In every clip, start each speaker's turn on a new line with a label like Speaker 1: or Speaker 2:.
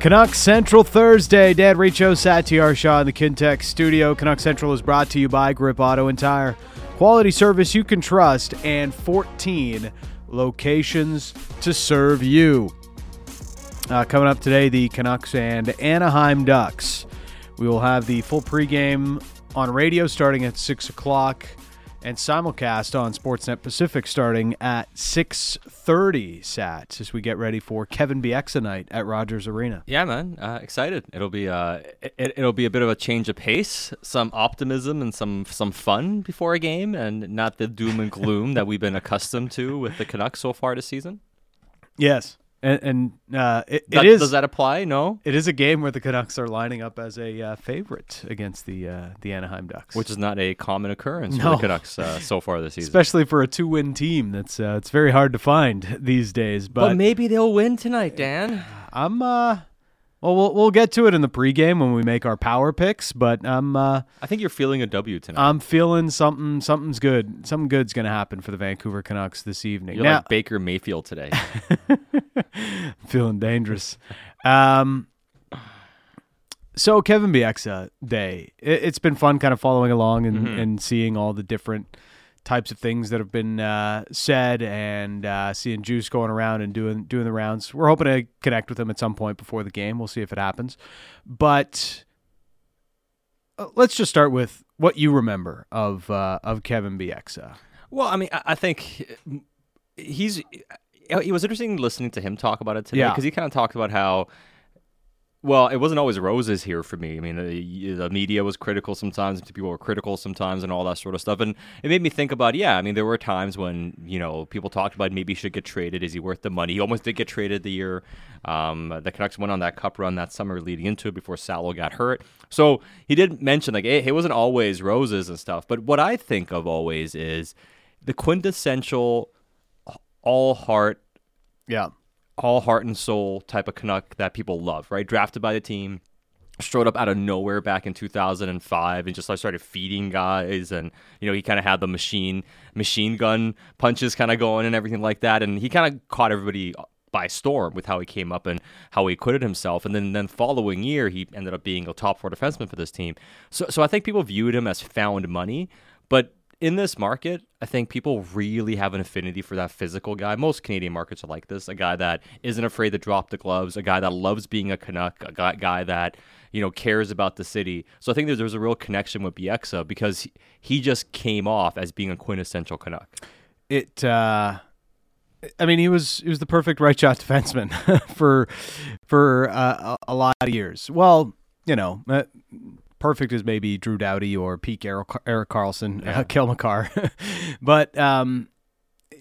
Speaker 1: Canucks Central Thursday. Dan Riccio, Satiar Shah in the Kintec studio. Canuck Central is brought to you by Grip Auto and Tire. Quality service you can trust and 14 locations to serve you. Uh, coming up today, the Canucks and Anaheim Ducks. We will have the full pregame on radio starting at 6 o'clock and simulcast on Sportsnet Pacific starting at 6:30 Sats as we get ready for Kevin Bieksa night at Rogers Arena.
Speaker 2: Yeah, man, uh, excited. It'll be uh, it, it'll be a bit of a change of pace, some optimism and some some fun before a game, and not the doom and gloom that we've been accustomed to with the Canucks so far this season.
Speaker 1: Yes, and, and uh, it,
Speaker 2: That-
Speaker 1: it is.
Speaker 2: Does that apply? No.
Speaker 1: it is a game where the Canucks are lining up as a uh, favorite against the uh, the Anaheim Ducks,
Speaker 2: Which is not a common occurrence for the Canucks uh, so far this season.
Speaker 1: especially for a two-win team. That's uh, it's very hard to find these days.
Speaker 2: but
Speaker 1: But
Speaker 2: maybe they'll win tonight, Dan.
Speaker 1: I'm uh, well, we'll we'll get to it in the pregame when we make our power picks. But I'm uh,
Speaker 2: I think you're feeling a W tonight.
Speaker 1: I'm feeling something something's good. Something good's gonna happen for the Vancouver Canucks this evening.
Speaker 2: you're
Speaker 1: now,
Speaker 2: like Baker Mayfield today.
Speaker 1: feeling dangerous. Um, so Kevin Bieksa Day. It, it's been fun, kind of following along and,
Speaker 2: Mm-hmm.
Speaker 1: and seeing all the different types of things that have been uh, said, and uh, seeing Juice going around and doing doing the rounds. We're hoping to connect with him at some point before the game. We'll see if it happens. But uh, let's just start with what you remember of uh, of Kevin Bieksa.
Speaker 2: Well, I mean, I, I think he's. It was interesting listening to him talk about it today
Speaker 1: Yeah.
Speaker 2: because he kind of talked about how. Well, it wasn't always roses here for me. I mean, the, the media was critical sometimes, people were critical sometimes, and all that sort of stuff. And it made me think about, yeah, I mean, there were times when you know people talked about maybe he should get traded. Is he worth the money? He almost did get traded the year um, the Canucks went on that cup run that summer leading into it before Salo got hurt. So he did mention like it, it wasn't always roses and stuff. But what I think of always is the quintessential all heart
Speaker 1: Yeah.
Speaker 2: all heart and soul type of Canuck that people love, right? Drafted by the team, strode up out of nowhere back in 2005 and just like started feeding guys and you know he kind of had the machine machine gun punches kind of going and everything like that and he kind of caught everybody by storm with how he came up and how he acquitted himself and then then following year he ended up being a top four defenseman for this team so so I think people viewed him as found money but in this market, I think people really have an affinity for that physical guy. Most Canadian markets are like this: a guy that isn't afraid to drop the gloves, a guy that loves being a Canuck, a guy, guy that you know cares about the city. So I think there's, a real connection with Bieksa because he, just came off as being a quintessential Canuck.
Speaker 1: it uh I mean he was he was the perfect right shot defenseman for for uh, a, a lot of years. Well, you know, uh, perfect as maybe Drew Doughty or peak Erik, Karlsson, uh, Cale Makar. but um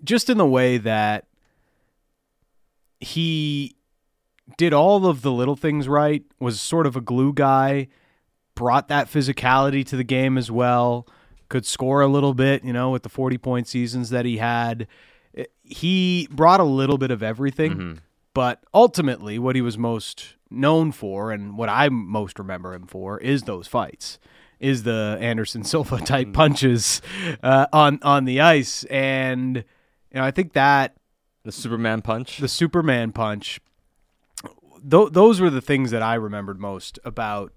Speaker 1: just in the way that he did all of the little things right, was sort of a glue guy, brought that physicality to the game as well, could score a little bit, you know, with the 40 point seasons that he had. He brought a little bit of everything, but ultimately, what he was most known for and what I most remember him for is those fights. Is the Anderson Silva type punches uh, on on the ice, and you know I think that
Speaker 2: The Superman punch.
Speaker 1: the Superman punch. Th- those were the things that I remembered most about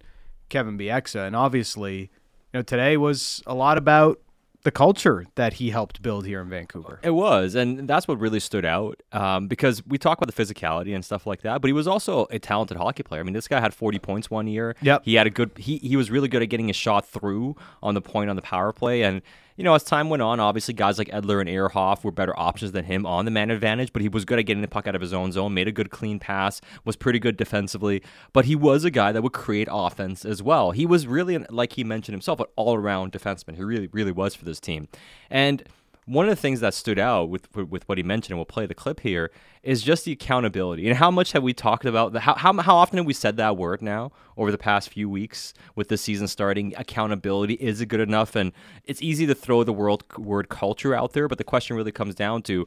Speaker 1: Kevin Bieksa, and obviously, you know, today was a lot about the culture that he helped build here in Vancouver.
Speaker 2: It was, and that's what really stood out um, because we talk about the physicality and stuff like that, but he was also a talented hockey player. I mean, this guy had 40 points one year.
Speaker 1: Yep.
Speaker 2: He had a good. He he was really good at getting his shot through on the point on the power play, and you know, as time went on, obviously guys like Edler and Ehrhoff were better options than him on the man advantage, but he was good at getting the puck out of his own zone, made a good clean pass, was pretty good defensively, but he was a guy that would create offense as well. He was really, like he mentioned himself, an all around defenseman. He really, really was for this team. And one of the things that stood out with with what he mentioned, and we'll play the clip here, is just the accountability. And how much have we talked about the, how, how how often have we said that word now over the past few weeks with the season starting? Accountability is it good enough? And it's easy to throw the world word culture out there, but the question really comes down to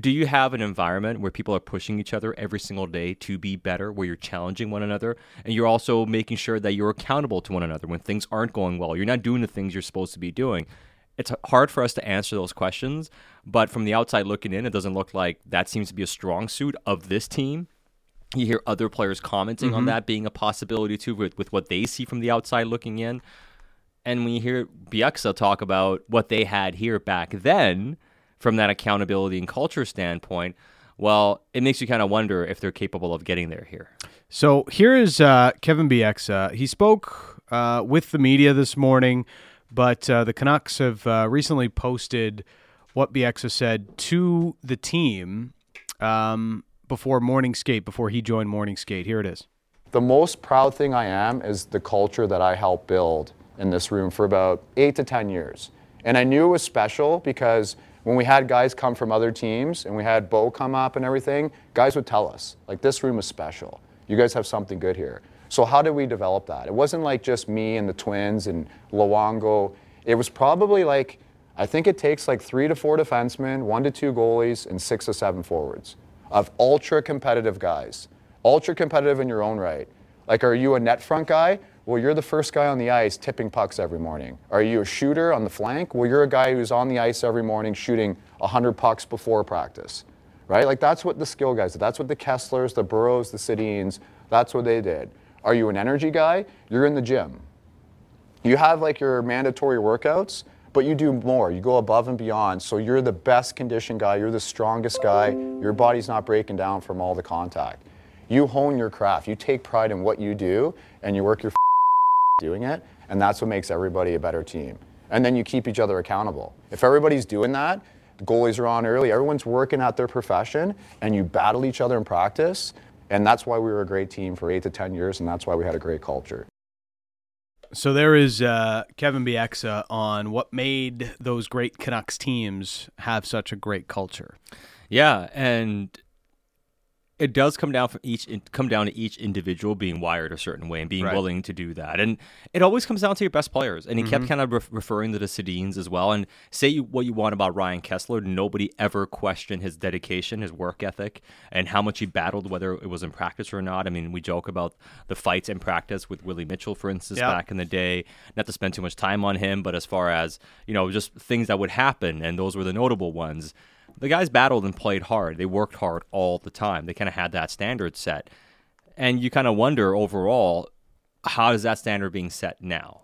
Speaker 2: do you have an environment where people are pushing each other every single day to be better, where you're challenging one another, and you're also making sure that you're accountable to one another when things aren't going well? You're not doing the things you're supposed to be doing. It's hard for us to answer those questions, but from the outside looking in, it doesn't look like that seems to be a strong suit of this team. You hear other players commenting
Speaker 1: Mm-hmm.
Speaker 2: on that being a possibility too, with, with what they see from the outside looking in. And when you hear Bieksa talk about what they had here back then, from that accountability and culture standpoint, well, it makes you kind of wonder if they're capable of getting there here.
Speaker 1: So here is uh, Kevin Bieksa. He spoke uh, with the media this morning, but uh, the Canucks have uh, recently posted what Bieksa said to the team um, before morning skate, before he joined morning skate. Here it is.
Speaker 3: The most proud thing I am is the culture that I helped build in this room for about eight to 10 years. And I knew it was special because when we had guys come from other teams and we had Bo come up and everything, guys would tell us, like, this room is special. You guys have something good here. So, how did we develop that? It wasn't like just me and the twins and Luongo. It was probably like, I think it takes like three to four defensemen, one to two goalies, and six to seven forwards of ultra competitive guys. Ultra competitive in your own right. Like, are you a net front guy? Well, you're the first guy on the ice tipping pucks every morning. Are you a shooter on the flank? Well, you're a guy who's on the ice every morning shooting 100 pucks before practice, right? Like, that's what the skill guys did. That's what the Keslers, the Burrows, the Sedins, that's what they did. Are you an energy guy? You're in the gym. You have like your mandatory workouts, but you do more. You go above and beyond. So you're the best conditioned guy. You're the strongest guy. Your body's not breaking down from all the contact. You hone your craft. You take pride in what you do, and you work your doing it, and that's what makes everybody a better team. And then you keep each other accountable. If everybody's doing that, the goalies are on early, everyone's working at their profession, and you battle each other in practice, and that's why we were a great team for eight to 10 years, and that's why we had a great culture.
Speaker 1: So there is uh, Kevin Bieksa on what made those great Canucks teams have such a great culture.
Speaker 2: Yeah, and it does come down from each come down to each individual being wired a certain way and being
Speaker 1: Right.
Speaker 2: willing to do that. And it always comes down to your best players. And he
Speaker 1: Mm-hmm.
Speaker 2: kept kind of ref- referring to the Sedins as well. And say you, what you want about Ryan Kesler, nobody ever questioned his dedication, his work ethic, and how much he battled, whether it was in practice or not. I mean, we joke about the fights in practice with Willie Mitchell, for instance, back in the day. Not to spend too much time on him, but as far as you know, just things that would happen, and those were the notable ones the guys battled and played hard. They worked hard all the time. They kind of had that standard set. And you kind of wonder overall, how is that standard being set now?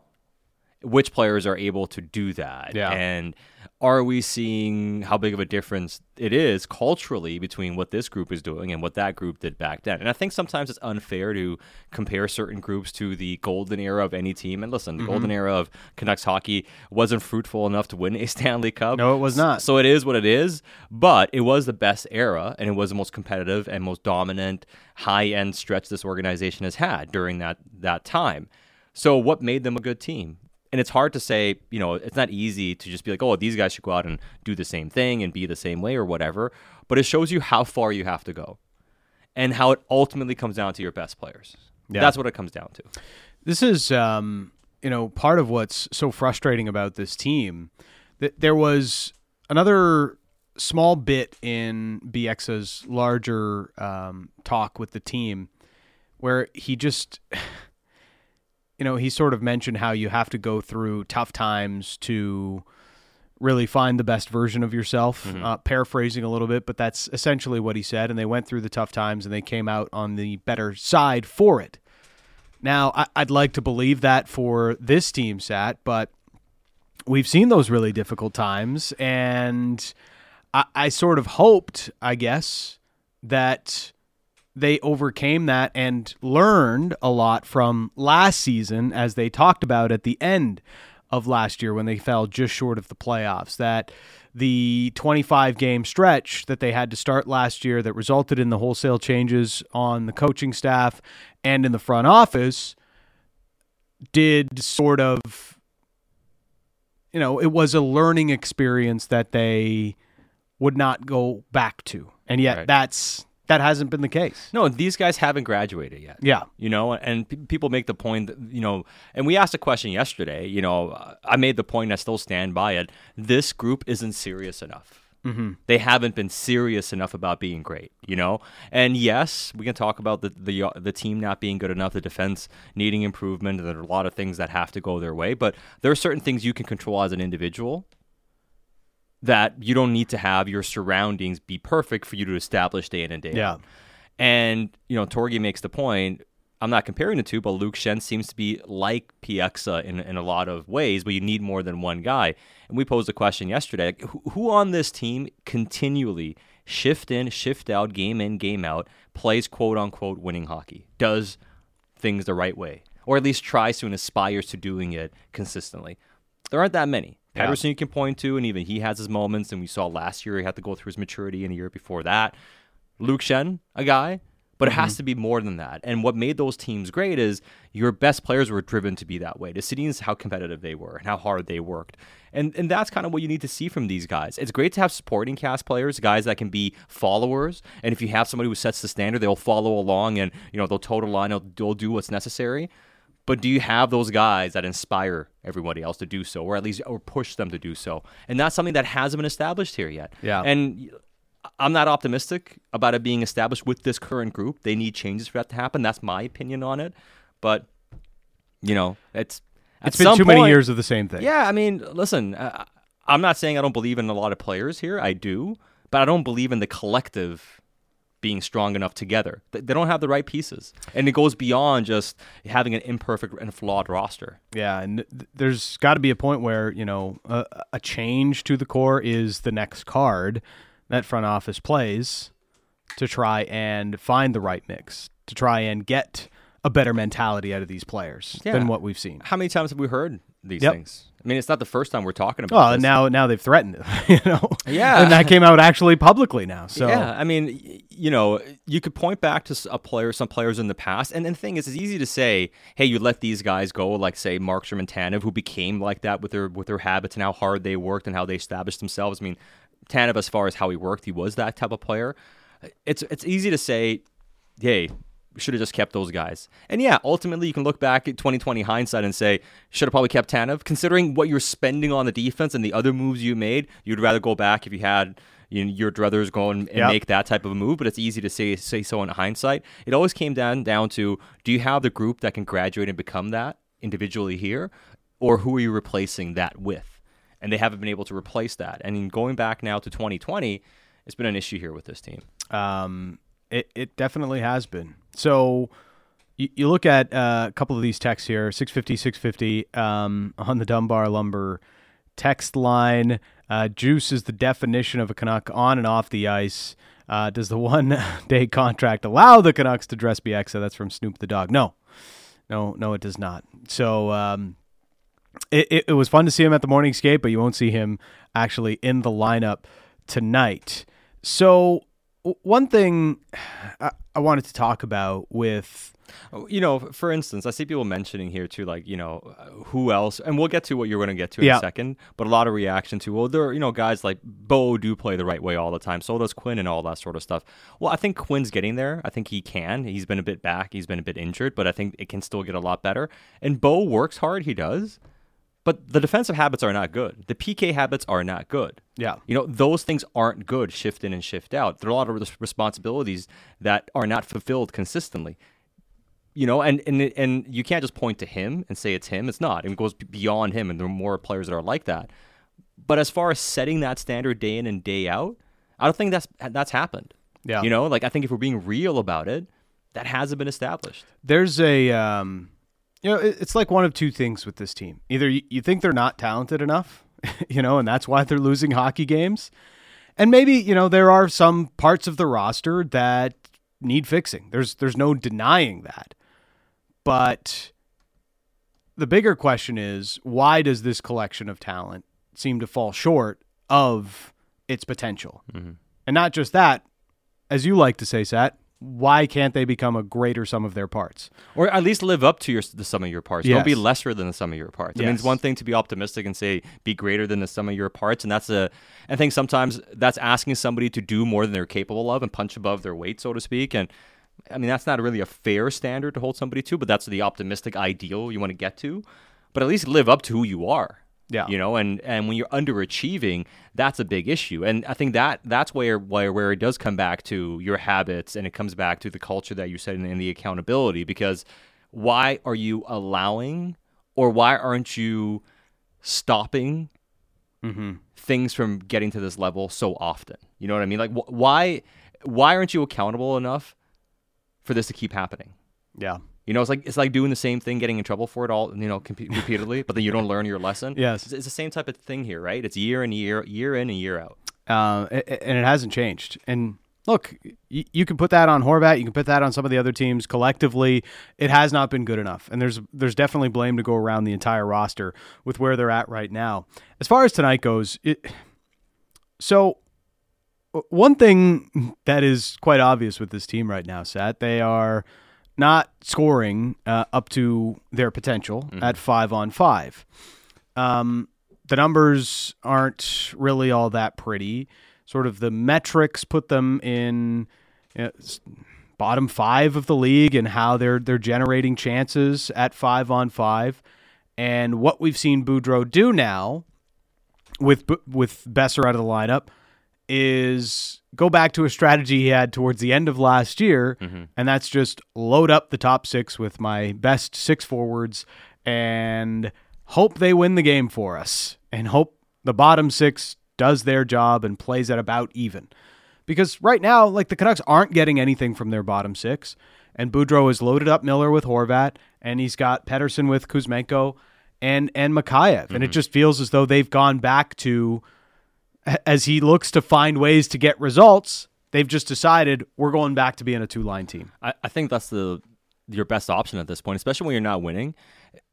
Speaker 2: Which players are able to do that?
Speaker 1: Yeah.
Speaker 2: And are we seeing how big of a difference it is culturally between what this group is doing and what that group did back then? And I think sometimes it's unfair to compare certain groups to the golden era of any team. And listen,
Speaker 1: Mm-hmm.
Speaker 2: the golden era of Canucks hockey wasn't fruitful enough to win a Stanley Cup.
Speaker 1: No, it was not.
Speaker 2: So it is what it is, but it was the best era and it was the most competitive and most dominant high end stretch this organization has had during that that time. So what made them a good team? And it's hard to say, you know, it's not easy to just be like, oh, these guys should go out and do the same thing and be the same way or whatever. But it shows you how far you have to go and how it ultimately comes down to your best players.
Speaker 1: Yeah.
Speaker 2: That's what it comes down to.
Speaker 1: This is, um, you know, part of what's so frustrating about this team. That there was another small bit in BX's larger um, talk with the team where he just, you know, he sort of mentioned how you have to go through tough times to really find the best version of yourself. Uh, paraphrasing a little bit, but that's essentially what he said. And they went through the tough times and they came out on the better side for it. Now, I- I'd like to believe that for this team, Sat, but we've seen those really difficult times, and I, I sort of hoped, I guess, that they overcame that and learned a lot from last season, as they talked about at the end of last year when they fell just short of the playoffs. That the 25 game stretch that they had to start last year that resulted in the wholesale changes on the coaching staff and in the front office did sort of you know it was a learning experience that they would not go back to and yet
Speaker 2: Right.
Speaker 1: that's that hasn't been the case
Speaker 2: No, these guys haven't graduated yet.
Speaker 1: yeah
Speaker 2: you know and p- people make the point that, you know and we asked a question yesterday you know i made the point i still stand by it this group isn't serious enough mm-hmm. they haven't been serious enough about being great you know and yes we can talk about the, the the team not being good enough the defense needing improvement and there are a lot of things that have to go their way but there are certain things you can control as an individual that you don't need to have your surroundings be perfect for you to establish day in and day
Speaker 1: Yeah.
Speaker 2: out. And, you know, Torgi makes the point. I'm not comparing the two, but Luke Schenn seems to be like Bieksa in, in a lot of ways, but you need more than one guy. And we posed a question yesterday like, who, who on this team continually shift in, shift out, game in, game out, plays quote unquote winning hockey, does things the right way, or at least tries to and aspires to doing it consistently? There aren't that many.
Speaker 1: Yeah.
Speaker 2: You can point to, and even he has his moments, and we saw last year he had to go through his maturity, and a year before that. Luke Schenn, a guy, but it has mm-hmm. to be more than that. And what made those teams great is your best players were driven to be that way. The Sedins, how competitive they were and how hard they worked. And and that's kind of what you need to see from these guys. It's great to have supporting cast players, guys that can be followers. And if you have somebody who sets the standard, they'll follow along and you know they'll toe the line, they'll, they'll do what's necessary. But do you have those guys that inspire everybody else to do so, or at least or push them to do so? And that's something that hasn't been established here yet.
Speaker 1: Yeah.
Speaker 2: And I'm not optimistic about it being established with this current group. They need changes for that to happen. That's my opinion on it. But you know, it's
Speaker 1: It's been too many years of the same thing.
Speaker 2: Yeah, I mean, listen, uh, I'm not saying I don't believe in a lot of players here. I do, but I don't believe in the collective being strong enough together. They don't have the right pieces, and it goes beyond just having an imperfect and flawed roster.
Speaker 1: Yeah, and th- there's got to be a point where you know a, a change to the core is the next card that front office plays to try and find the right mix, to try and get a better mentality out of these players
Speaker 2: Yeah.
Speaker 1: than what we've seen.
Speaker 2: How many times have we heard these
Speaker 1: Yep.
Speaker 2: things? I mean, it's not the first time we're talking about.
Speaker 1: Well,
Speaker 2: this.
Speaker 1: now now they've threatened it, you know.
Speaker 2: Yeah.
Speaker 1: and that came out actually publicly now. So
Speaker 2: yeah, I mean, you know, you could point back to a player, some players in the past, and, and the thing is, it's easy to say, hey, you let these guys go, like say Markstrom and Tanev, who became like that with their with their habits and how hard they worked and how they established themselves. I mean, Tanev, as far as how he worked, he was that type of player. It's it's easy to say, hey. We should have just kept those guys. And yeah, ultimately you can look back at 2020 hindsight and say, should have probably kept Tanev. Considering what you're spending on the defense and the other moves you made, you'd rather go back if you had you know, your druthers go and, and
Speaker 1: Yep.
Speaker 2: make that type of a move, but it's easy to say say so in hindsight. It always came down down to do you have the group that can graduate and become that individually here, or who are you replacing that with? And they haven't been able to replace that. And going back now to 2020, it's been an issue here with this team.
Speaker 1: Um, it, it definitely has been. So you, you look at uh, a couple of these texts here 650, 650 um, on the Dunbar Lumber text line. Uh, juice is the definition of a Canuck on and off the ice. Uh, does the one day contract allow the Canucks to dress BX? That's from Snoop the Dog. No, no, no, it does not. So um, it, it, it was fun to see him at the morning skate, but you won't see him actually in the lineup tonight. So one thing I, I wanted to talk about with
Speaker 2: Oh, You know, for instance, I see people mentioning here too, like you know, who else, and we'll get to what you're going to get to in a second. But a lot of reaction to, well, there, are, you know, guys like Bo do play the right way all the time. So does Quinn and all that sort of stuff. Well, I think Quinn's getting there. I think he can. He's been a bit back. He's been a bit injured, but I think it can still get a lot better. And Bo works hard. He does. But the defensive habits are not good. The PK habits are not good.
Speaker 1: Yeah.
Speaker 2: You know, those things aren't good, shift in and shift out. There are a lot of responsibilities that are not fulfilled consistently. You know, and, and and you can't just point to him and say it's him. It's not. It goes beyond him, and there are more players that are like that. But as far as setting that standard day in and day out, I don't think that's that's happened.
Speaker 1: Yeah.
Speaker 2: You know, like I think if we're being real about it, that hasn't been established.
Speaker 1: there's a um, you know it, it's like one of two things with this team. Either you, you think they're not talented enough, you know, and that's why they're losing hockey games, and maybe you know there are some parts of the roster that need fixing. There's there's no denying that, but the bigger question is why does this collection of talent seem to fall short of its potential? Mm-hmm. And not just that, as you like to say, Sat, why can't they become a greater sum of their parts?
Speaker 2: or at least live up to your the sum of your parts. Don't be lesser than the sum of your parts. I mean, it's one thing to be optimistic and say be greater than the sum of your parts, and that's a. I think sometimes that's asking somebody to do more than they're capable of and punch above their weight, so to speak. And I mean, that's not really a fair standard to hold somebody to, but that's the optimistic ideal you want to get to. But at least live up to who you are.
Speaker 1: Yeah.
Speaker 2: You know, and and when you're underachieving, that's a big issue. And I think that that's where where where it does come back to your habits and it comes back to the culture that you said and, the accountability because why are you allowing or why aren't you stopping mm-hmm. things from getting to this level so often? You know what I mean? Like wh- why why aren't you accountable enough for this to keep happening.
Speaker 1: Yeah.
Speaker 2: You know, it's like it's like doing the same thing, getting in trouble for it all, you know, comp- repeatedly, but then you don't learn your lesson.
Speaker 1: Yes.
Speaker 2: it's, it's the same type of thing here, right? It's year in year, year in and year out.
Speaker 1: Uh, and it hasn't changed. And look, y- you can put that on Horvat. You can put that on some of the other teams. Collectively, it has not been good enough. And there's there's definitely blame to go around the entire roster with where they're at right now. As far as tonight goes, it, so one thing that is quite obvious with this team right now, Sat, they are not scoring uh, up to their potential at five on five. Um, the numbers aren't really all that pretty. Sort of the metrics put them in you know, bottom five of the league and how they're they're generating chances at five on five. And what we've seen Boudreau do now with with Boeser out of the lineup is go back to a strategy he had towards the end of last year, mm-hmm. and that's just load up the top six with my best six forwards and hope they win the game for us, and hope the bottom six does their job and plays at about even. Because right now, like the Canucks aren't getting anything from their bottom six, and Boudreau has loaded up Miller with Horvat, and he's got Pettersson with Kuzmenko and and Mikheyev, and it mm-hmm. just feels as though they've gone back to as he looks to find ways to get results, they've just decided we're going back to being a two line team.
Speaker 2: I, I think that's the your best option at this point, especially when you're not winning.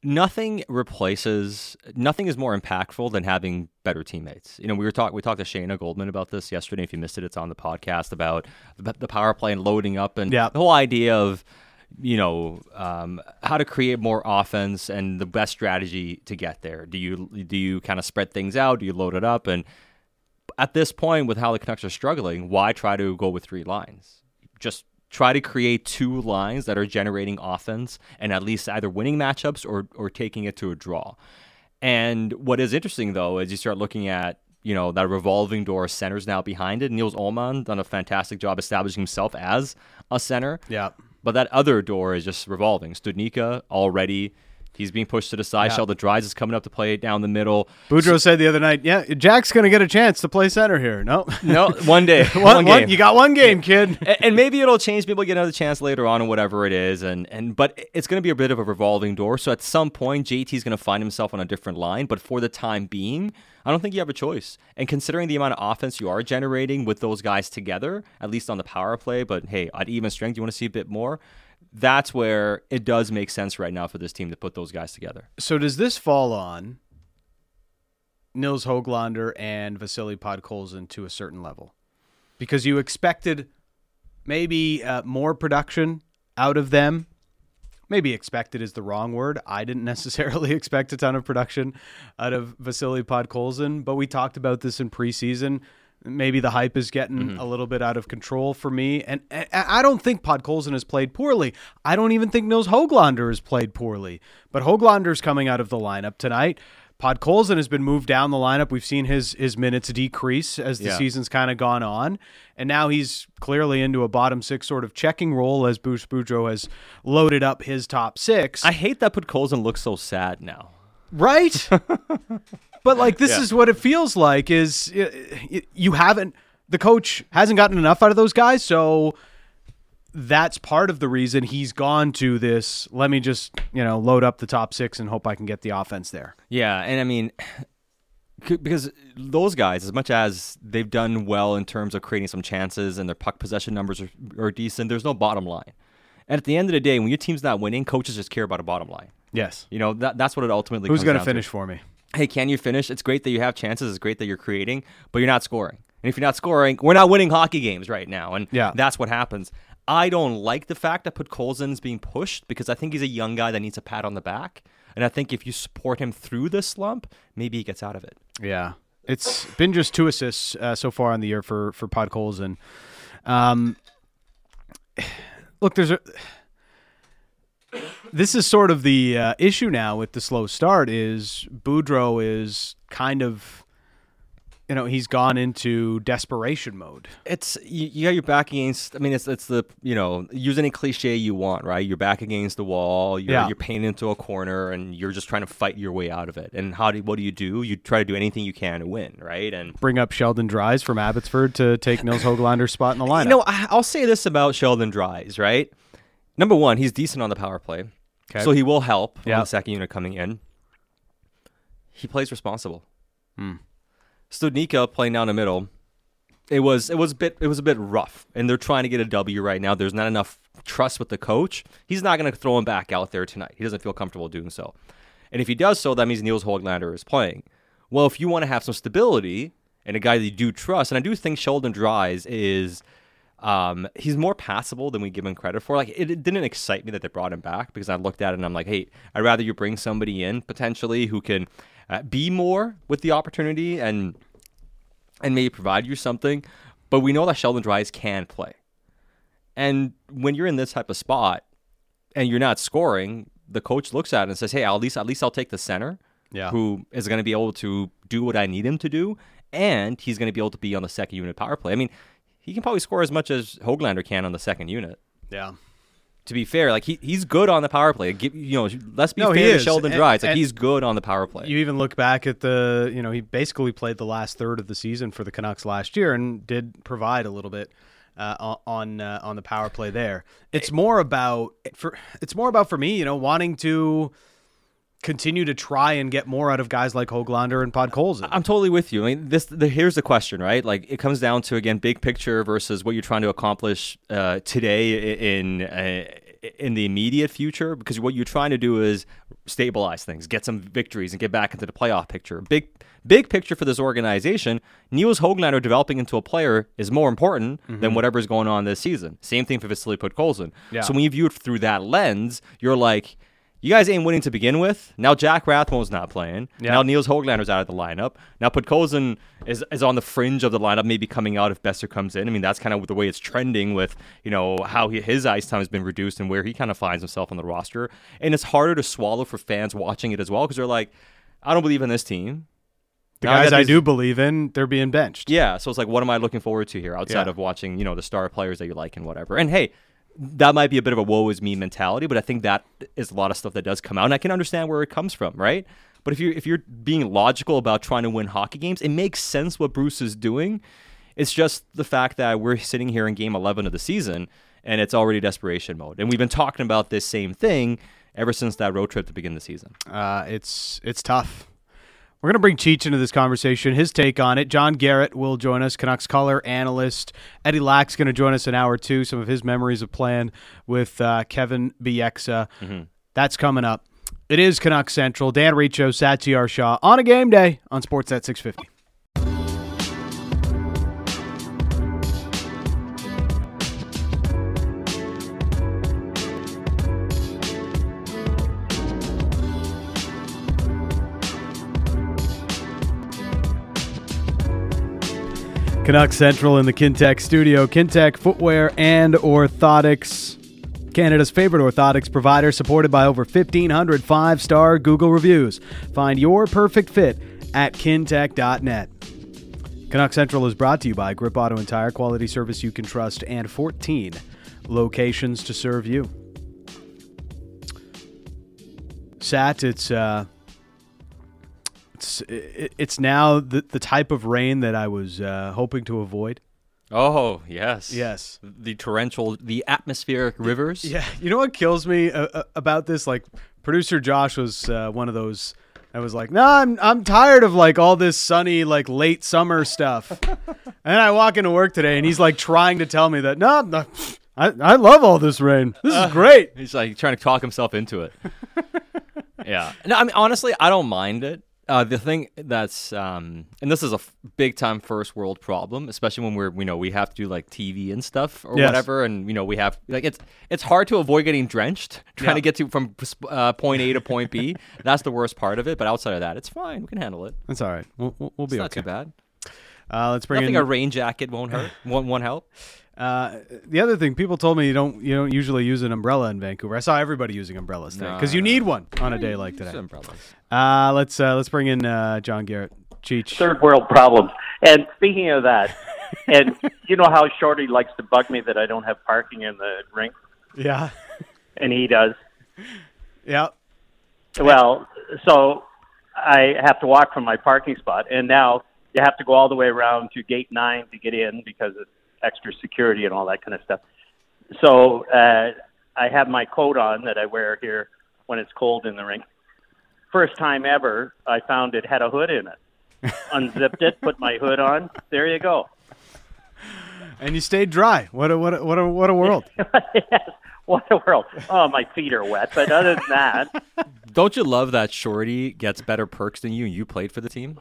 Speaker 2: Nothing replaces, nothing is more impactful than having better teammates. You know, we were talking, we talked to Shayna Goldman about this yesterday. If you missed it, it's on the podcast about the, power play and loading up and
Speaker 1: Yeah.
Speaker 2: the whole idea of, you know, um, how to create more offense and the best strategy to get there. Do you do you kind of spread things out? Do you load it up? And at this point, with how the Canucks are struggling, why try to go with three lines? Just try to create two lines that are generating offense and at least either winning matchups or or taking it to a draw. And what is interesting though is you start looking at you know that revolving door centers now behind it. Nils Aman done a fantastic job establishing himself as a center.
Speaker 1: Yeah.
Speaker 2: But that other door is just revolving. Studnicka already. He's being pushed to the side.
Speaker 1: Yeah.
Speaker 2: Sheldon Dries is coming up to play down the middle.
Speaker 1: Boudreau said the other night, "Yeah, Jack's going to get a chance to play center here." No,
Speaker 2: No, one day,
Speaker 1: one,
Speaker 2: one
Speaker 1: one-
Speaker 2: game.
Speaker 1: you got one game, kid.
Speaker 2: and, and maybe it'll change. People get another chance later on, or whatever it is. And and but it's going to be a bit of a revolving door. So at some point, JT's going to find himself on a different line. But for the time being, I don't think you have a choice. And considering the amount of offense you are generating with those guys together, at least on the power play, but hey, at even strength, you want to see a bit more. That's where it does make sense right now for this team to put those guys together.
Speaker 1: So does this fall on Nils Hoglander and Vasily Podkolzin to a certain level? Because you expected maybe uh, more production out of them. Maybe expected is the wrong word. I didn't necessarily expect a ton of production out of Vasily Podkolzin, but we talked about this in preseason. Maybe the hype is getting mm-hmm. a little bit out of control for me. And, and I don't think Podkolzin has played poorly. I don't even think Nils Hoglander has played poorly. But Hoglander's coming out of the lineup tonight. Podkolzin has been moved down the lineup. We've seen his his minutes decrease as the
Speaker 2: Yeah.
Speaker 1: season's kind of gone on, and now he's clearly into a bottom six sort of checking role as Bruce Boudreau has loaded up his top six.
Speaker 2: I hate that Podkolzin looks so sad now.
Speaker 1: right? but like this
Speaker 2: Yeah.
Speaker 1: is what it feels like is you haven't the coach hasn't gotten enough out of those guys, so that's part of the reason he's gone to this. Let me just you know load up the top six and hope I can get the offense there.
Speaker 2: Yeah, and I mean, because those guys, as much as they've done well in terms of creating some chances and their puck possession numbers are, are decent, there's no bottom line. And at the end of the day, when your team's not winning, coaches just care about a bottom line.
Speaker 1: Yes.
Speaker 2: You know, that, that's what it ultimately
Speaker 1: Who's going to finish for me?
Speaker 2: Hey, can you finish? It's great that you have chances. It's great that you're creating, but you're not scoring. And if you're not scoring, we're not winning hockey games right now. And
Speaker 1: Yeah.
Speaker 2: that's what happens. I don't like the fact that Podkolzin is being pushed because I think he's a young guy that needs a pat on the back. And I think if you support him through this slump, maybe he gets out of it.
Speaker 1: Yeah, it's been just two assists uh, so far on the year for for Podkolzin. Um, look, there's a. This is sort of the uh, issue now with the slow start. Is Boudreau is kind of you know he's gone into desperation mode.
Speaker 2: It's you, you got your back against. I mean, it's it's the you know use any cliche you want, right? You're back against the wall. You're
Speaker 1: Yeah.
Speaker 2: you're painted into a corner, and you're just trying to fight your way out of it. And how do what do you do? You try to do anything you can to win, right? And
Speaker 1: Bring up Sheldon Dries from Abbotsford to take Nils Hoglander's spot in the lineup.
Speaker 2: you know, I, I'll say this about Sheldon Dries, right? Number one, he's decent on the power play,
Speaker 1: Okay.
Speaker 2: so he will help on
Speaker 1: Yeah.
Speaker 2: the second unit coming in. He plays responsible.
Speaker 1: Hmm.
Speaker 2: Studnicka playing down the middle. It was it was a bit it was a bit rough, and they're trying to get a W right now. There's not enough trust with the coach. He's not going to throw him back out there tonight. He doesn't feel comfortable doing so, and if he does so, that means Nils Hoglander is playing. Well, if you want to have some stability and a guy that you do trust, and I do think Sheldon Dries is um, he's more passable than we give him credit for. Like it, it didn't excite me that they brought him back because I looked at it and I'm like, hey, I'd rather you bring somebody in potentially who can uh, be more with the opportunity and and maybe provide you something. But we know that Sheldon Dries can play, and when you're in this type of spot and you're not scoring, the coach looks at it and says, hey, at least at least I'll take the center
Speaker 1: Yeah.
Speaker 2: who is going to be able to do what I need him to do, and he's going to be able to be on the second unit power play. I mean, he can probably score as much as Hoglander can on the second unit.
Speaker 1: yeah.
Speaker 2: To be fair, like he, he's good on the power play. Give, you know, let's be
Speaker 1: No,
Speaker 2: fair to. Sheldon
Speaker 1: And-
Speaker 2: Dries. Like he's good on the power play.
Speaker 1: You even look back at the, you know, he basically played the last third of the season for the Canucks last year and did provide a little bit uh, on- on uh, on the power play there. It's more about for it's more about for me, you know, wanting to continue to try and get more out of guys like Hoglander and Podkolzin.
Speaker 2: I'm totally with you. I mean, this the, here's the question, right? Like it comes down to again big picture versus what you're trying to accomplish uh, today in uh, in the immediate future. Because what you're trying to do is stabilize things, get some victories, and get back into the playoff picture. Big big picture for this organization. Nils Hoglander developing into a player is more important than whatever's going on this season. Same thing for Vasily Podkolzin.
Speaker 1: Yeah.
Speaker 2: So when you view it through that lens, you're like. You guys ain't winning to begin with. Now Jack Rathbone's not playing.
Speaker 1: Yeah.
Speaker 2: Now Nils Hoglander's out of the lineup. Now Podkolzin is is on the fringe of the lineup, maybe coming out if Boeser comes in. I mean, that's kind of the way it's trending with you know how he, his ice time has been reduced and where he kind of finds himself on the roster. And it's harder to swallow for fans watching it as well because they're like, I don't believe in this team.
Speaker 1: the
Speaker 2: Now
Speaker 1: guys I
Speaker 2: these-
Speaker 1: do believe in, they're being benched.
Speaker 2: Yeah, so it's like, what am I looking forward to here outside
Speaker 1: Yeah.
Speaker 2: of watching you know the star players that you like and whatever. And hey. That might be a bit of a woe is me mentality, but I think that is a lot of stuff that does come out, and I can understand where it comes from, right? But if you if you're being logical about trying to win hockey games, it makes sense what Bruce is doing. It's just the fact that we're sitting here in game 11 of the season and it's already desperation mode. And we've been talking about this same thing ever since that road trip to begin the season.
Speaker 1: Uh, it's it's tough. We're going to bring Cheech into this conversation, his take on it. John Garrett will join us, Canucks color analyst. Eddie Lack's going to join us an hour two, some of his memories of playing with uh, Kevin Bieksa. That's coming up. It is Canucks Central. Dan Riccio, Satiar Shah on a game day on Sportsnet 650. Canucks Central in the Kintec studio. Kintec footwear and orthotics. Canada's favorite orthotics provider, supported by over 1,500 five star Google reviews. Find your perfect fit at kintec.net. Canuck Central is brought to you by Grip Auto and Tire, quality service you can trust, and 14 locations to serve you. Sat, it's uh, it's it's now the the type of rain that I was uh, hoping to avoid.
Speaker 2: Oh, yes.
Speaker 1: Yes.
Speaker 2: The torrential, the atmospheric rivers.
Speaker 1: Yeah, you know what kills me uh, uh, about this? Like, producer Josh was uh, one of those. I was like, no, I'm I'm tired of like all this sunny like late summer stuff. and I walk into work today, and he's like trying to tell me that no, no I I love all this rain. This is great.
Speaker 2: He's like trying to talk himself into it. yeah. No, I mean honestly, I don't mind it. Uh, the thing that's um, and this is a f- big time first world problem, especially when we're you know we have to do like TV and stuff or
Speaker 1: Yes.
Speaker 2: whatever, and you know we have like it's it's hard to avoid getting drenched trying
Speaker 1: Yeah.
Speaker 2: to get to from uh, point A to point B. That's the worst part of it. But outside of that, it's fine. We can handle it.
Speaker 1: That's all right. We'll we'll, we'll
Speaker 2: It's
Speaker 1: be
Speaker 2: not too bad.
Speaker 1: Uh, let's bring
Speaker 2: Nothing
Speaker 1: in
Speaker 2: a rain jacket won't hurt. won't won't help.
Speaker 1: Uh, the other thing, people told me you don't you don't usually use an umbrella in Vancouver. I saw everybody using umbrellas today because you
Speaker 2: No, no.
Speaker 1: need one on a day like today.
Speaker 2: umbrellas.
Speaker 1: Uh, let's uh, let's bring in uh, John Garrett. Cheech.
Speaker 4: third world problems. and speaking of that, and you know how Shorty likes to bug me that I don't have parking in the rink,
Speaker 1: Yeah.
Speaker 4: and he does.
Speaker 1: Yeah.
Speaker 4: Well, so I have to walk from my parking spot, and now you have to go all the way around to gate nine to get in because of extra security and all that kind of stuff. So uh, I have my coat on that I wear here when it's cold in the rink. First time ever, I found it had a hood in it. Unzipped it, put my hood on. There you go.
Speaker 1: And you stayed dry. What a what a what a what a world.
Speaker 4: yes. What a world. Oh, my feet are wet. But other than that,
Speaker 2: Don't you love that Shorty gets better perks than you and you played for the team?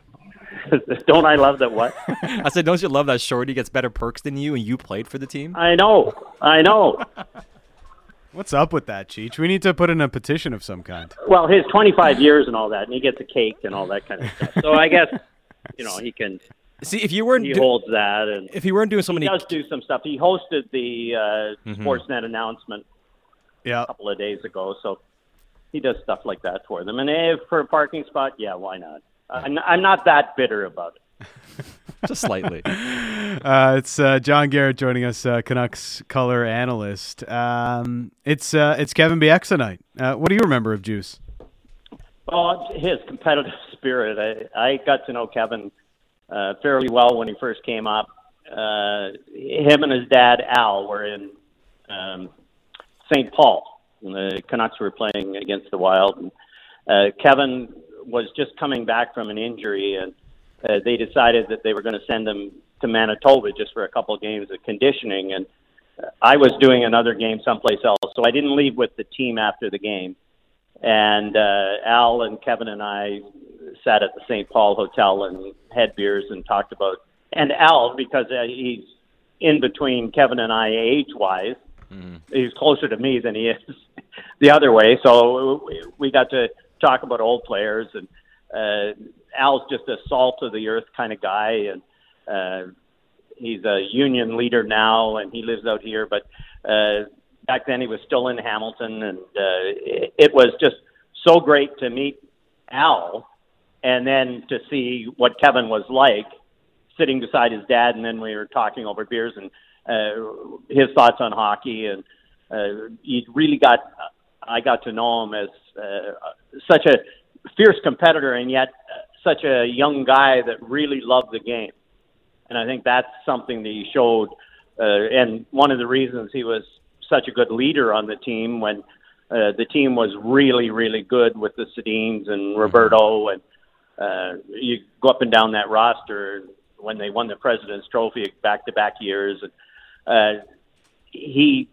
Speaker 4: don't I love that what?
Speaker 2: I said, don't you love that Shorty gets better perks than you and you played for the team?
Speaker 4: I know. I know.
Speaker 1: What's up with that, Cheech? We need to put in a petition of some kind.
Speaker 4: Well, his 25 years and all that, and he gets a cake and all that kind of stuff. So I guess, you know, he can,
Speaker 2: See, if you weren't
Speaker 4: he
Speaker 2: do-
Speaker 4: holds that. And
Speaker 2: if you weren't doing so many,
Speaker 4: he
Speaker 2: many
Speaker 4: does do some stuff. He hosted the uh, Sportsnet announcement
Speaker 1: Yeah.
Speaker 4: a couple of days ago. So he does stuff like that for them. And if for a parking spot, yeah, why not? I'm, I'm not that bitter about it.
Speaker 2: just slightly.
Speaker 1: Uh, it's uh, John Garrett joining us, uh, Canucks color analyst. Um, it's uh, it's Kevin Bieksa night. Uh, what do you remember of Juice?
Speaker 4: Well, his competitive spirit. I, I got to know Kevin uh, fairly well when he first came up. Uh, him and his dad Al were in um, St. Paul. And the Canucks were playing against the Wild, and uh, Kevin was just coming back from an injury, and uh, they decided that they were going to send him to Manitoba just for a couple of games of conditioning. And uh, I was doing another game someplace else, so I didn't leave with the team after the game and uh, Al and Kevin and I sat at the St. Paul Hotel and had beers and talked about. And Al, because uh, he's in between Kevin and I age wise, he's closer to me than he is the other way. So we, we got to talk about old players, and uh, Al's just a salt of the earth kind of guy, and uh, he's a union leader now, and he lives out here, but. Uh, back then he was still in Hamilton, and uh, it, it was just so great to meet Al, and then to see what Kevin was like sitting beside his dad, and then we were talking over beers and uh, his thoughts on hockey, and uh, he really got I got to know him as uh, such a fierce competitor, and yet uh, such a young guy that really loved the game, and I think that's something that he showed. Uh, and one of the reasons he was such a good leader on the team when uh, the team was really, really good with the Sedins and Roberto, and uh, you go up and down that roster when they won the President's Trophy back-to-back years. And, uh, he,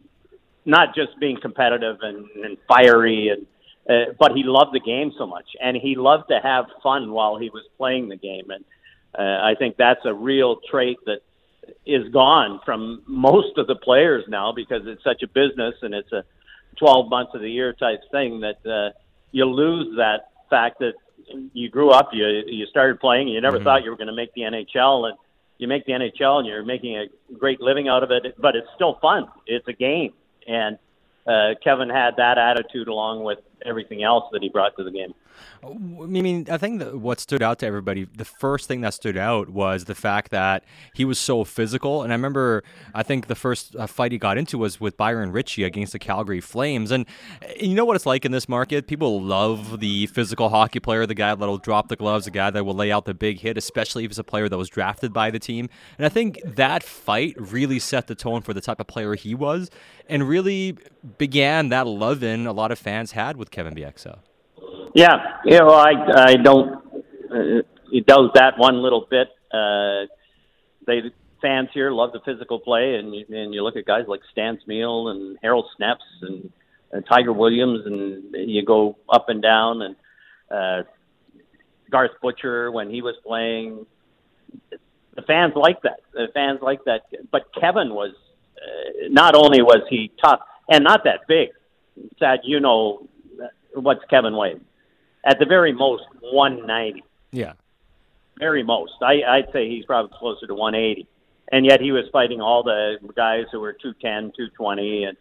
Speaker 4: not just being competitive and, and fiery, and uh, but he loved the game so much, and he loved to have fun while he was playing the game, and uh, I think that's a real trait that is gone from most of the players now because it's such a business and it's a 12 months of the year type thing that uh, you lose that fact that you grew up, you you started playing, you never thought you were going to make the NHL, and you make the NHL and you're making a great living out of it, but it's still fun. It's a game, and uh, Kevin had that attitude along with everything else that he brought to the game.
Speaker 2: I mean, I think that what stood out to everybody, the first thing that stood out was the fact that he was so physical. And I remember, I think the first uh, fight he got into was with Byron Ritchie against the Calgary Flames. And you know what it's like in this market? People love the physical hockey player, the guy that'll drop the gloves, the guy that will lay out the big hit, especially if it's a player that was drafted by the team. And I think that fight really set the tone for the type of player he was and really began that love in a lot of fans had with Kevin Bieksa.
Speaker 4: Yeah, you know, I I don't. Uh, he does that one little bit. Uh, they fans here love the physical play, and and you look at guys like Stan Smyl and Harold Snepsts and, and Tiger Williams, and you go up and down, and uh, Garth Butcher when he was playing. The fans like that. The fans like that. But Kevin was uh, not only was he tough and not that big. Sad, you know what's Kevin Wade? At the very most, 190.
Speaker 2: Yeah.
Speaker 4: Very most. I, I'd say he's probably closer to 180. And yet he was fighting all the guys who were 210, 220, and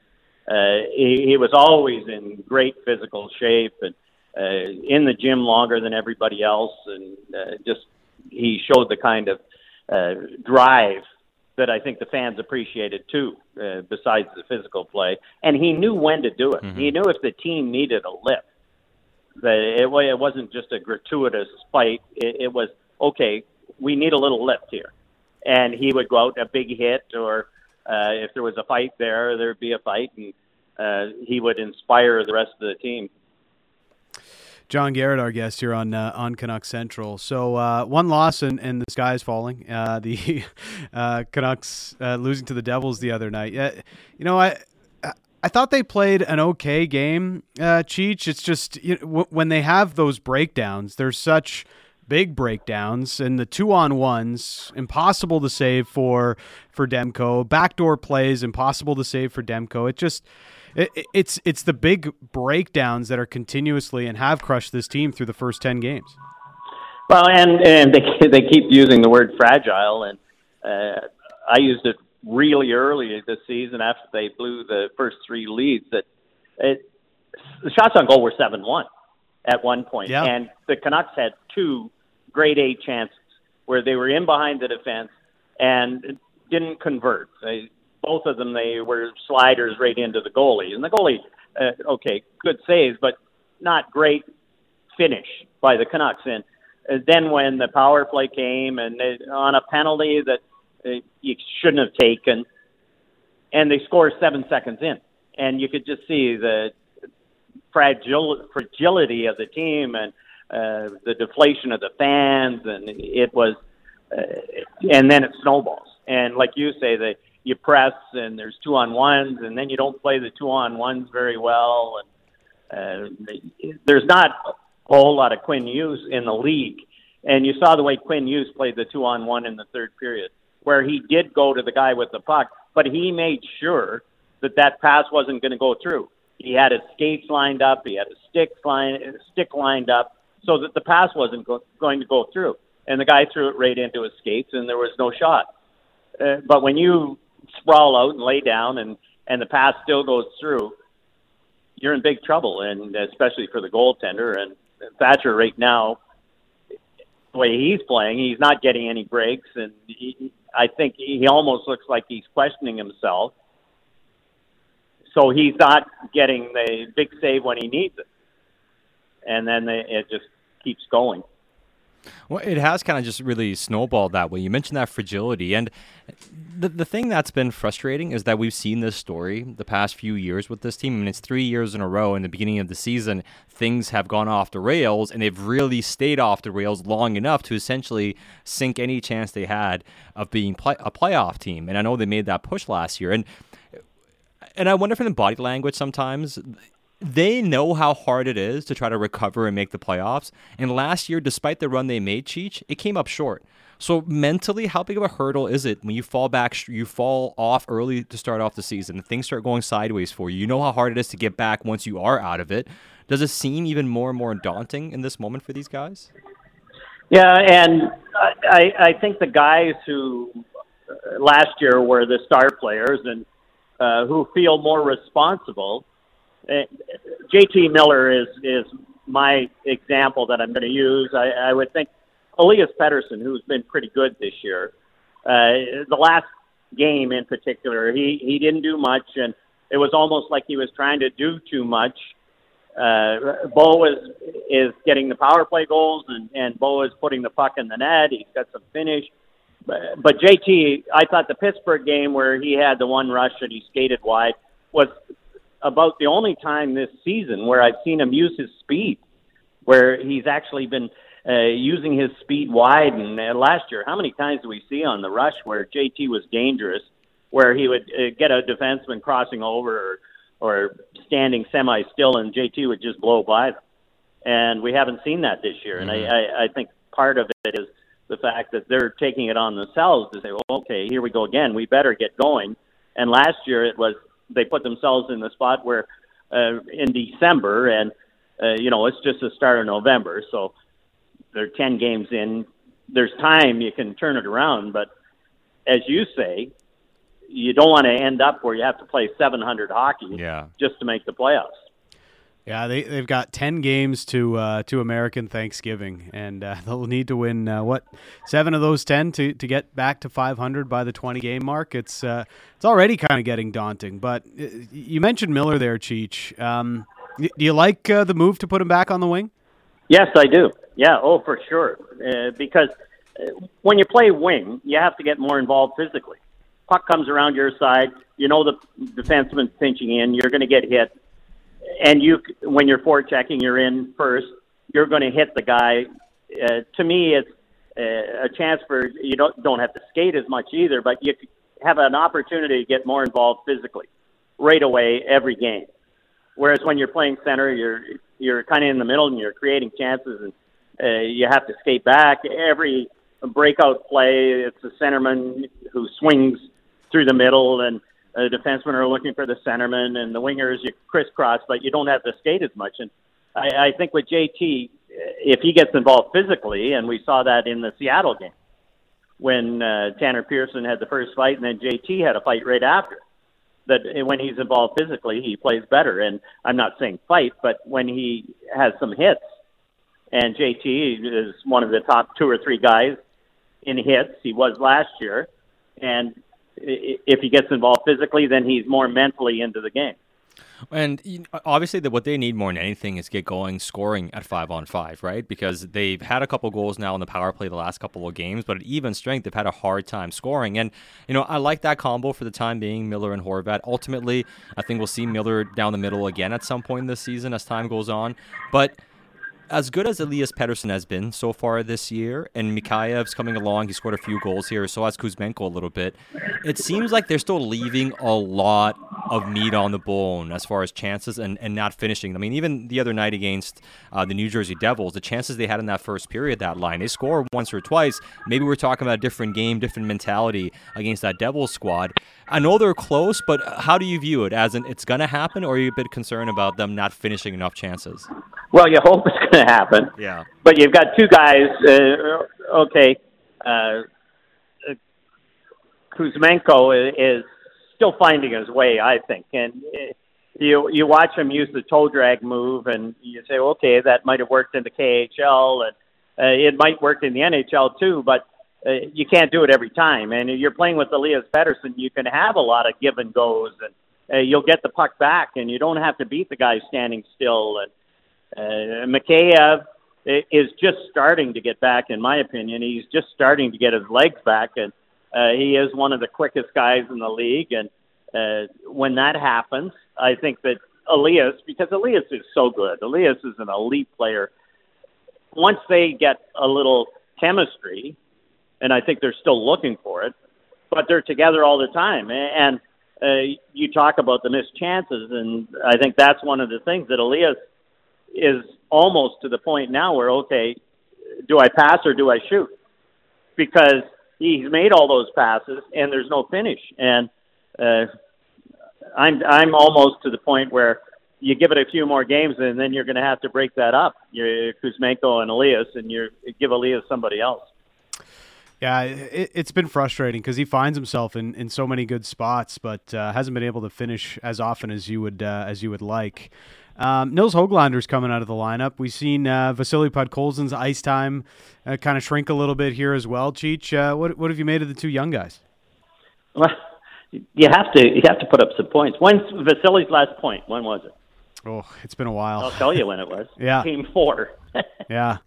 Speaker 4: uh, he, he was always in great physical shape and uh, in the gym longer than everybody else, and uh, just he showed the kind of uh, drive that I think the fans appreciated too, uh, besides the physical play. And he knew when to do it. Mm-hmm. He knew if the team needed a lift, that it, it wasn't just a gratuitous fight. It, it was okay. We need a little lift here, and he would go out a big hit, or uh, if there was a fight there, there'd be a fight, and uh, he would inspire the rest of the team.
Speaker 1: John Garrett, our guest here on uh, on Canucks Central. So uh, one loss and, and the sky is falling. Uh, the uh, Canucks uh, losing to the Devils the other night. you know, I I thought they played an okay game, uh, Cheech. It's just you know, w- when they have those breakdowns, there's such big breakdowns and the two on ones impossible to save for for Demko backdoor plays impossible to save for Demko it just it, it's it's the big breakdowns that are continuously and have crushed this team through the first 10 games
Speaker 4: well and and they they keep using the word fragile and uh, I used it really early this season after they blew the first three leads that it, the shots on goal were 7-1 at one point.
Speaker 1: Yeah.
Speaker 4: And the Canucks had two grade A chances where they were in behind the defense and didn't convert. They, both of them, they were sliders right into the goalie. And the goalie, uh, okay, good saves, but not great finish by the Canucks. And uh, then when the power play came and they, on a penalty that uh, you shouldn't have taken, and they score seven seconds in, and you could just see the fragil- fragility of the team and uh, the deflation of the fans, and it was, uh, and then it snowballs. And like you say, that you press and there's two on ones, and then you don't play the two on ones very well, and uh, there's not a whole lot of Quinn Hughes in the league. And you saw the way Quinn Hughes played the two on one in the third period, where he did go to the guy with the puck, but he made sure that that pass wasn't going to go through. He had his skates lined up, he had his sticks line, stick lined up, so that the pass wasn't go- going to go through. And the guy threw it right into his skates, and there was no shot. Uh, but when you sprawl out and lay down, and and the pass still goes through, you're in big trouble, and especially for the goaltender. And Thatcher right now, the way he's playing, he's not getting any breaks, and he, I think he almost looks like he's questioning himself. So he's not getting the big save when he needs it, and then it just keeps going.
Speaker 2: Well, it has kind of just really snowballed that way. You mentioned that fragility, and the the thing that's been frustrating is that we've seen this story the past few years with this team. I mean, it's three years in a row. In the beginning of the season, things have gone off the rails, and they've really stayed off the rails long enough to essentially sink any chance they had of being play- a playoff team. And I know they made that push last year, and and I wonder from the body language sometimes they know how hard it is to try to recover and make the playoffs. And last year, despite the run they made, Cheech, it came up short. So mentally, how big of a hurdle is it when you fall back, you fall off early to start off the season, and things start going sideways for you? You know how hard it is to get back once you are out of it. Does it seem even more and more daunting in this moment for these guys?
Speaker 4: Yeah, and I, I think the guys who uh, last year were the star players and uh, who feel more responsible JT Miller is is my example that I'm going to use. I, I would think Elias Pettersson, who's been pretty good this year, uh, the last game in particular, he he didn't do much, and it was almost like he was trying to do too much. Uh, Bo is is getting the power play goals, and and Bo is putting the puck in the net. He's got some finish. But, but JT, I thought the Pittsburgh game where he had the one rush and he skated wide was about the only time this season where I've seen him use his speed, where he's actually been uh, using his speed wide. And uh, last year, how many times do we see on the rush where JT was dangerous, where he would uh, get a defenseman crossing over or, or standing semi still, and JT would just blow by them. And we haven't seen that this year. Mm-hmm. And I, I, I think part of it is the fact that they're taking it on themselves to say, well, okay, here we go again. We better get going. And last year it was they put themselves in the spot where uh, in December, and uh, you know it's just the start of November, so they're ten games in. There's time you can turn it around, but as you say, you don't want to end up where you have to play 700 hockey
Speaker 2: yeah.
Speaker 4: just to make the playoffs.
Speaker 1: Yeah, they they've got ten games to uh, to American Thanksgiving, and uh, they'll need to win uh, what seven of those ten to, to get back to 500 by the 20 game mark. It's uh, it's already kind of getting daunting. But uh, you mentioned Miller there, Cheech. Um, do you like uh, the move to put him back on the wing?
Speaker 4: Yes, I do. Yeah, oh for sure. because when you play wing, you have to get more involved physically. Puck comes around your side, you know the defenseman's pinching in, you're going to get hit and you when you're forechecking, you're in first. You're going to hit the guy. Uh, to me, it's uh, a chance for you don't don't have to skate as much either, but you have an opportunity to get more involved physically right away every game. Whereas when you're playing center, you're you're kind of in the middle and you're creating chances, and uh, you have to skate back every breakout play. It's the centerman who swings through the middle and uh, defensemen are looking for the centerman, and the wingers you crisscross, but you don't have to skate as much. And I, I think with JT, if he gets involved physically, and we saw that in the Seattle game when uh, Tanner Pearson had the first fight, and then JT had a fight right after. That when he's involved physically, he plays better. And I'm not saying fight, but when he has some hits, and JT is one of the top two or three guys in hits. He was last year, and if he gets involved physically, then he's more mentally into the game.
Speaker 2: And obviously, that what they need more than anything is get going scoring at five on five, right? Because they've had a couple goals now in the power play the last couple of games, but at even strength, they've had a hard time scoring. And you know, I like that combo for the time being, Miller and Horvat. Ultimately, I think we'll see Miller down the middle again at some point in this season as time goes on, but as good as Elias Pettersson has been so far this year, and Mikheyev's coming along, he scored a few goals here, so has Kuzmenko a little bit. It seems like they're still leaving a lot of meat on the bone as far as chances and, and not finishing. I mean, even the other night against uh, the New Jersey Devils, the chances they had in that first period, that line, they scored once or twice. Maybe we're talking about a different game, different mentality against that Devils squad. I know they're close, but how do you view it? As in, it's going to happen, or are you a bit concerned about them not finishing enough chances?
Speaker 4: Well, you hope it's going to happen.
Speaker 2: Yeah.
Speaker 4: But you've got two guys. Uh, okay, uh, Kuzmenko is still finding his way, I think, and you you watch him use the toe drag move, and you say, okay, that might have worked in the KHL, and uh, it might work in the NHL too, but uh, you can't do it every time. And you're playing with Elias Pettersson, you can have a lot of give and goes, and uh, you'll get the puck back, and you don't have to beat the guy standing still. And uh, Mikheyev is just starting to get back, in my opinion. He's just starting to get his legs back, and uh, he is one of the quickest guys in the league. And uh, when that happens, I think that Elias, because Elias is so good, Elias is an elite player. Once they get a little chemistry, and I think they're still looking for it, but they're together all the time. And uh, you talk about the missed chances, and I think that's one of the things that Elias is almost to the point now where okay, do I pass or do I shoot? Because he's made all those passes and there's no finish, and uh, I'm I'm almost to the point where you give it a few more games and then you're going to have to break that up. You're Kuzmenko and Elias, and you give Elias somebody else.
Speaker 1: Yeah, it, has been frustrating because he finds himself in, in so many good spots, but uh, hasn't been able to finish as often as you would uh, as you would like. Um, Nils Hoglander's coming out of the lineup. We've seen uh, Vasily Podkolzin's ice time uh, kind of shrink a little bit here as well. Cheech, uh, what what have you made of the two young guys?
Speaker 4: Well, you have to you have to put up some points. When's Vasily's last point? When was it?
Speaker 1: Oh, it's been a while.
Speaker 4: I'll tell you when it was.
Speaker 1: yeah,
Speaker 4: game four.
Speaker 1: yeah.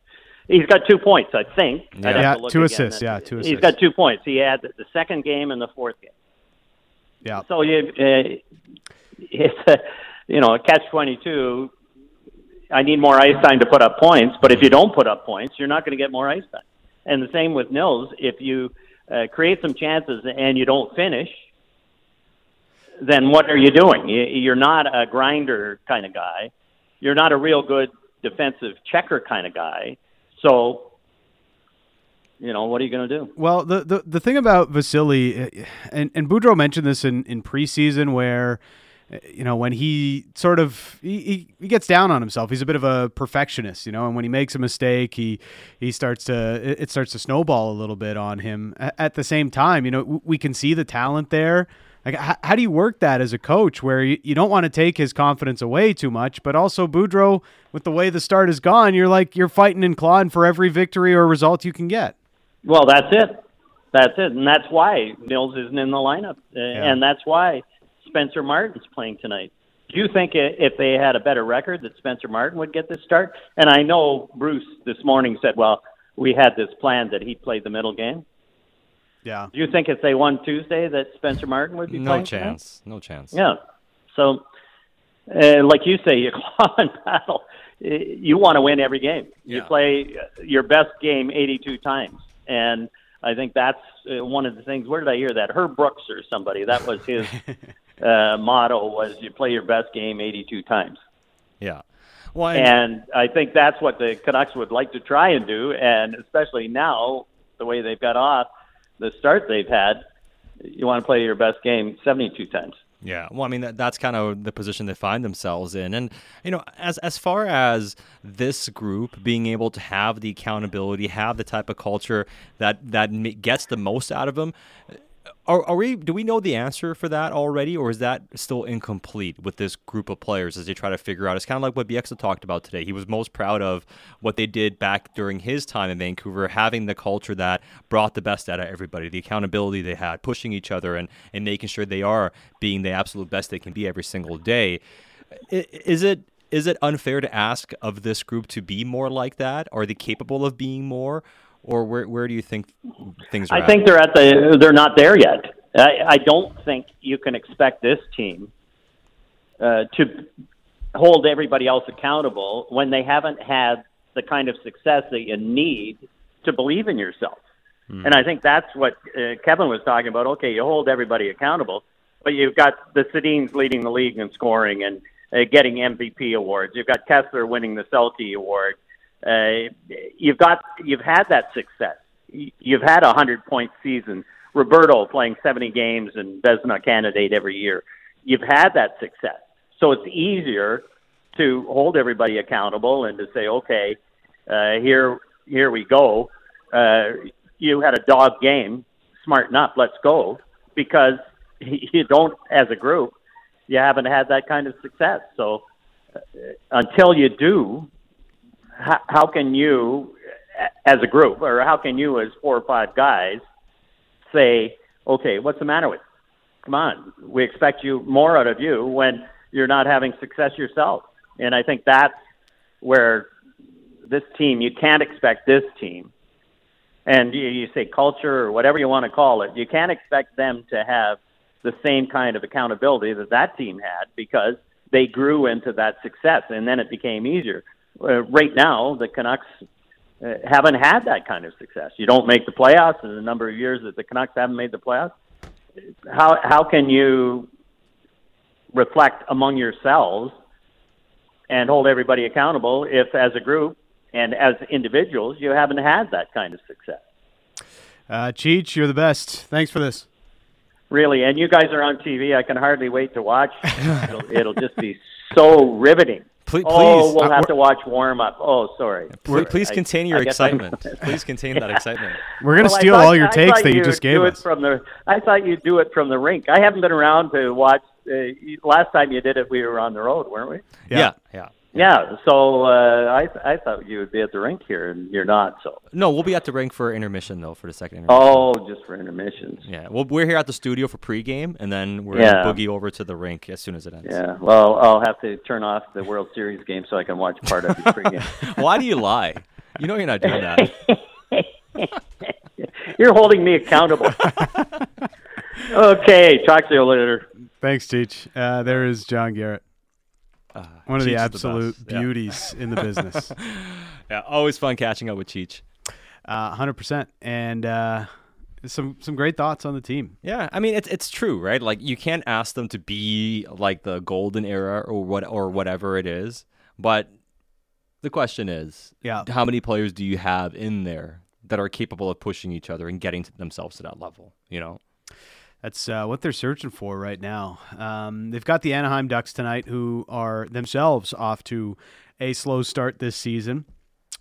Speaker 4: He's got two points, I think.
Speaker 1: Yeah, yeah two assists. Yeah, two assists.
Speaker 4: He's got two points. He had the second game and the fourth game.
Speaker 1: Yeah.
Speaker 4: So you, uh, it's a, you know, a catch twenty two. I need more ice time to put up points, but if you don't put up points, you're not going to get more ice time. And the same with Nils. If you uh, create some chances and you don't finish, then what are you doing? You're not a grinder kind of guy. You're not a real good defensive checker kind of guy. So, you know, what are you going to do?
Speaker 1: Well, the, the the thing about Vasily, eh, and and Boudreau mentioned this in in preseason where eh, you know when he sort of he, he gets down on himself. He's a bit of a perfectionist you know and when he makes a mistake he he starts to it starts to snowball a little bit on him. At the same time you know we can see the talent there Like, how, how do you work that as a coach where you, you don't want to take his confidence away too much, but also Boudreau, with the way the start has gone, you're like you're fighting and clawing for every victory or result you can get.
Speaker 4: Well, that's it. That's it, and that's why Nils isn't in the lineup, uh, and that's why Spencer Martin's playing tonight. Do you think if they had a better record that Spencer Martin would get this start? And I know Bruce this morning said, "Well, we had this plan that he'd play the middle game."
Speaker 1: Yeah.
Speaker 4: Do you think if they won Tuesday that Spencer Martin would be
Speaker 2: No
Speaker 4: playing tonight?
Speaker 2: chance. No chance.
Speaker 4: Yeah. So, uh, like you say, you claw and battle. Uh, You want to win every game. You play uh, your best game 82 times, and I think that's uh, one of the things. Where did I hear that? Herb Brooks or somebody. That was his uh, motto: was you play your best game 82 times.
Speaker 2: Yeah. Well, and-
Speaker 4: And I think that's what the Canucks would like to try and do, and especially now, the way they've got off, the start they've had, you want to play your best game 72 times.
Speaker 2: Yeah, well, I mean that, that's kind of the position they find themselves in, and you know, as as far as this group being able to have the accountability, have the type of culture that that gets the most out of them, are, are we? Do we know the answer for that already, or is that still incomplete with this group of players as they try to figure out? It's kind of like what Bieksa talked about today. He was most proud of what they did back during his time in Vancouver, having the culture that brought the best out of everybody, the accountability they had, pushing each other, and and making sure they are being the absolute best they can be every single day. Is it? Is it unfair to ask of this group to be more like that? Are they capable of being more, or where where do you think things are?
Speaker 4: I
Speaker 2: at?
Speaker 4: think they're at the they're not there yet. I, I don't think you can expect this team uh, to hold everybody else accountable when they haven't had the kind of success that you need to believe in yourself. And I think that's what uh, Kevin was talking about. Okay, you hold everybody accountable, but you've got the Sedins leading the league in scoring and uh, getting MVP awards. You've got Kesler winning the Selke award. Uh, you've got you've had that success. You've had a hundred point season. Roberto playing seventy games and Vezina candidate every year. You've had that success, so it's easier to hold everybody accountable and to say, okay, uh, here here we go. Uh, you had a dog game. Smarten up. Let's go. Because you don't, as a group, you haven't had that kind of success. So uh, until you do, how, how can you, as a group, or how can you, as four or five guys, say, okay, what's the matter with? you? Come on, we expect you more out of you when you're not having success yourself. And I think that's where this team, you can't expect this team, and you, you say culture or whatever you want to call it, you can't expect them to have the same kind of accountability that that team had because they grew into that success, and then it became easier. Uh, right now, the Canucks uh, haven't had that kind of success. You don't make the playoffs in the number of years that the Canucks haven't made the playoffs. How how can you reflect among yourselves and hold everybody accountable if, as a group and as individuals, you haven't had that kind of success?
Speaker 1: Uh, Cheech, you're the best. Thanks for this.
Speaker 4: Really, and you guys are on TV. I can hardly wait to watch. it'll, it'll just be so riveting.
Speaker 2: Please,
Speaker 4: oh, we'll
Speaker 2: uh,
Speaker 4: have to watch warm up. Oh, sorry.
Speaker 2: Please, please contain
Speaker 4: I
Speaker 2: your
Speaker 4: guess I'm-
Speaker 2: excitement. please contain that excitement.
Speaker 1: We're gonna
Speaker 4: Well,
Speaker 1: steal
Speaker 4: thought-
Speaker 1: all your takes that you
Speaker 4: would
Speaker 1: just gave
Speaker 4: do
Speaker 1: us.
Speaker 4: It from the, I thought you'd do it from the rink. I haven't been around to watch. Uh, last time you did it, we were on the road, weren't we?
Speaker 2: Yeah, yeah.
Speaker 4: Yeah. Yeah, so uh, I, I thought you would be at the rink here, and you're not. So.
Speaker 2: No, we'll be at the rink for intermission though, for the second intermission.
Speaker 4: Oh, just for intermissions.
Speaker 2: Yeah, well, we're here at the studio for pregame, and then we're
Speaker 4: Yeah.
Speaker 2: gonna boogie over to the rink as soon as it ends.
Speaker 4: Yeah. Well, I'll have to turn off the World Series game so I can watch part of the pregame.
Speaker 2: Why do you lie? You know you're not doing that.
Speaker 4: You're holding me accountable. okay. Talk to you later.
Speaker 1: Thanks, Cheech. Uh, there is John Garrett,
Speaker 2: Uh,
Speaker 1: one of the
Speaker 2: Cheech
Speaker 1: absolute.
Speaker 2: Yeah.
Speaker 1: beauties in the business.
Speaker 2: Yeah, always fun catching up with Cheech.
Speaker 1: Uh, Hundred percent, and uh, some some great thoughts on the team.
Speaker 2: Yeah, I mean it's it's true, right? Like you can't ask them to be like the golden era or what or whatever it is, but the question is,
Speaker 1: Yeah.
Speaker 2: how many players do you have in there that are capable of pushing each other and getting to themselves to that level? You know,
Speaker 1: That's uh, what they're searching for right now. Um, they've got the Anaheim Ducks tonight, who are themselves off to a slow start this season.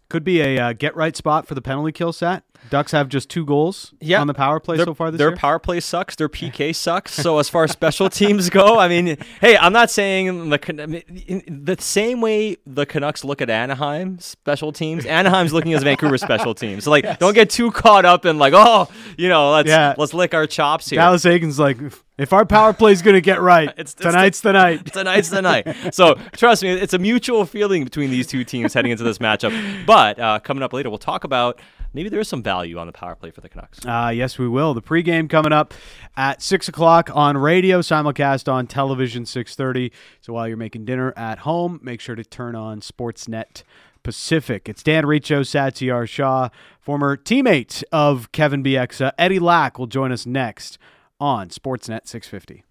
Speaker 1: Could be a uh, get right spot for the penalty kill set. Ducks have just two goals
Speaker 2: Yeah.
Speaker 1: on the power play
Speaker 2: Their-
Speaker 1: so far this
Speaker 2: their
Speaker 1: year.
Speaker 2: Their power play sucks. Their PK sucks. So as far as special teams go, I mean, hey, I'm not saying the I mean, the same way the Canucks look at Anaheim special teams. Anaheim's looking at Vancouver special teams. So like, don't get too caught up in like, oh, you know, let's
Speaker 1: Yeah.
Speaker 2: let's lick our chops here.
Speaker 1: Dallas Eakins like, if- our power play's going to get right,
Speaker 2: It's- it's
Speaker 1: tonight's the night.
Speaker 2: Tonight's the night. So trust me, it's a mutual feeling between these two teams heading into this matchup. But uh, coming up later, we'll talk about maybe there is some value on the power play for the Canucks.
Speaker 1: Uh, yes, we will. The pregame coming up at six o'clock on radio, simulcast on television six thirty. So while you're making dinner at home, make sure to turn on Sportsnet Pacific. It's Dan Riccio, Satiar Shah, former teammate of Kevin Bieksa. Eddie Lack will join us next on Sportsnet six fifty.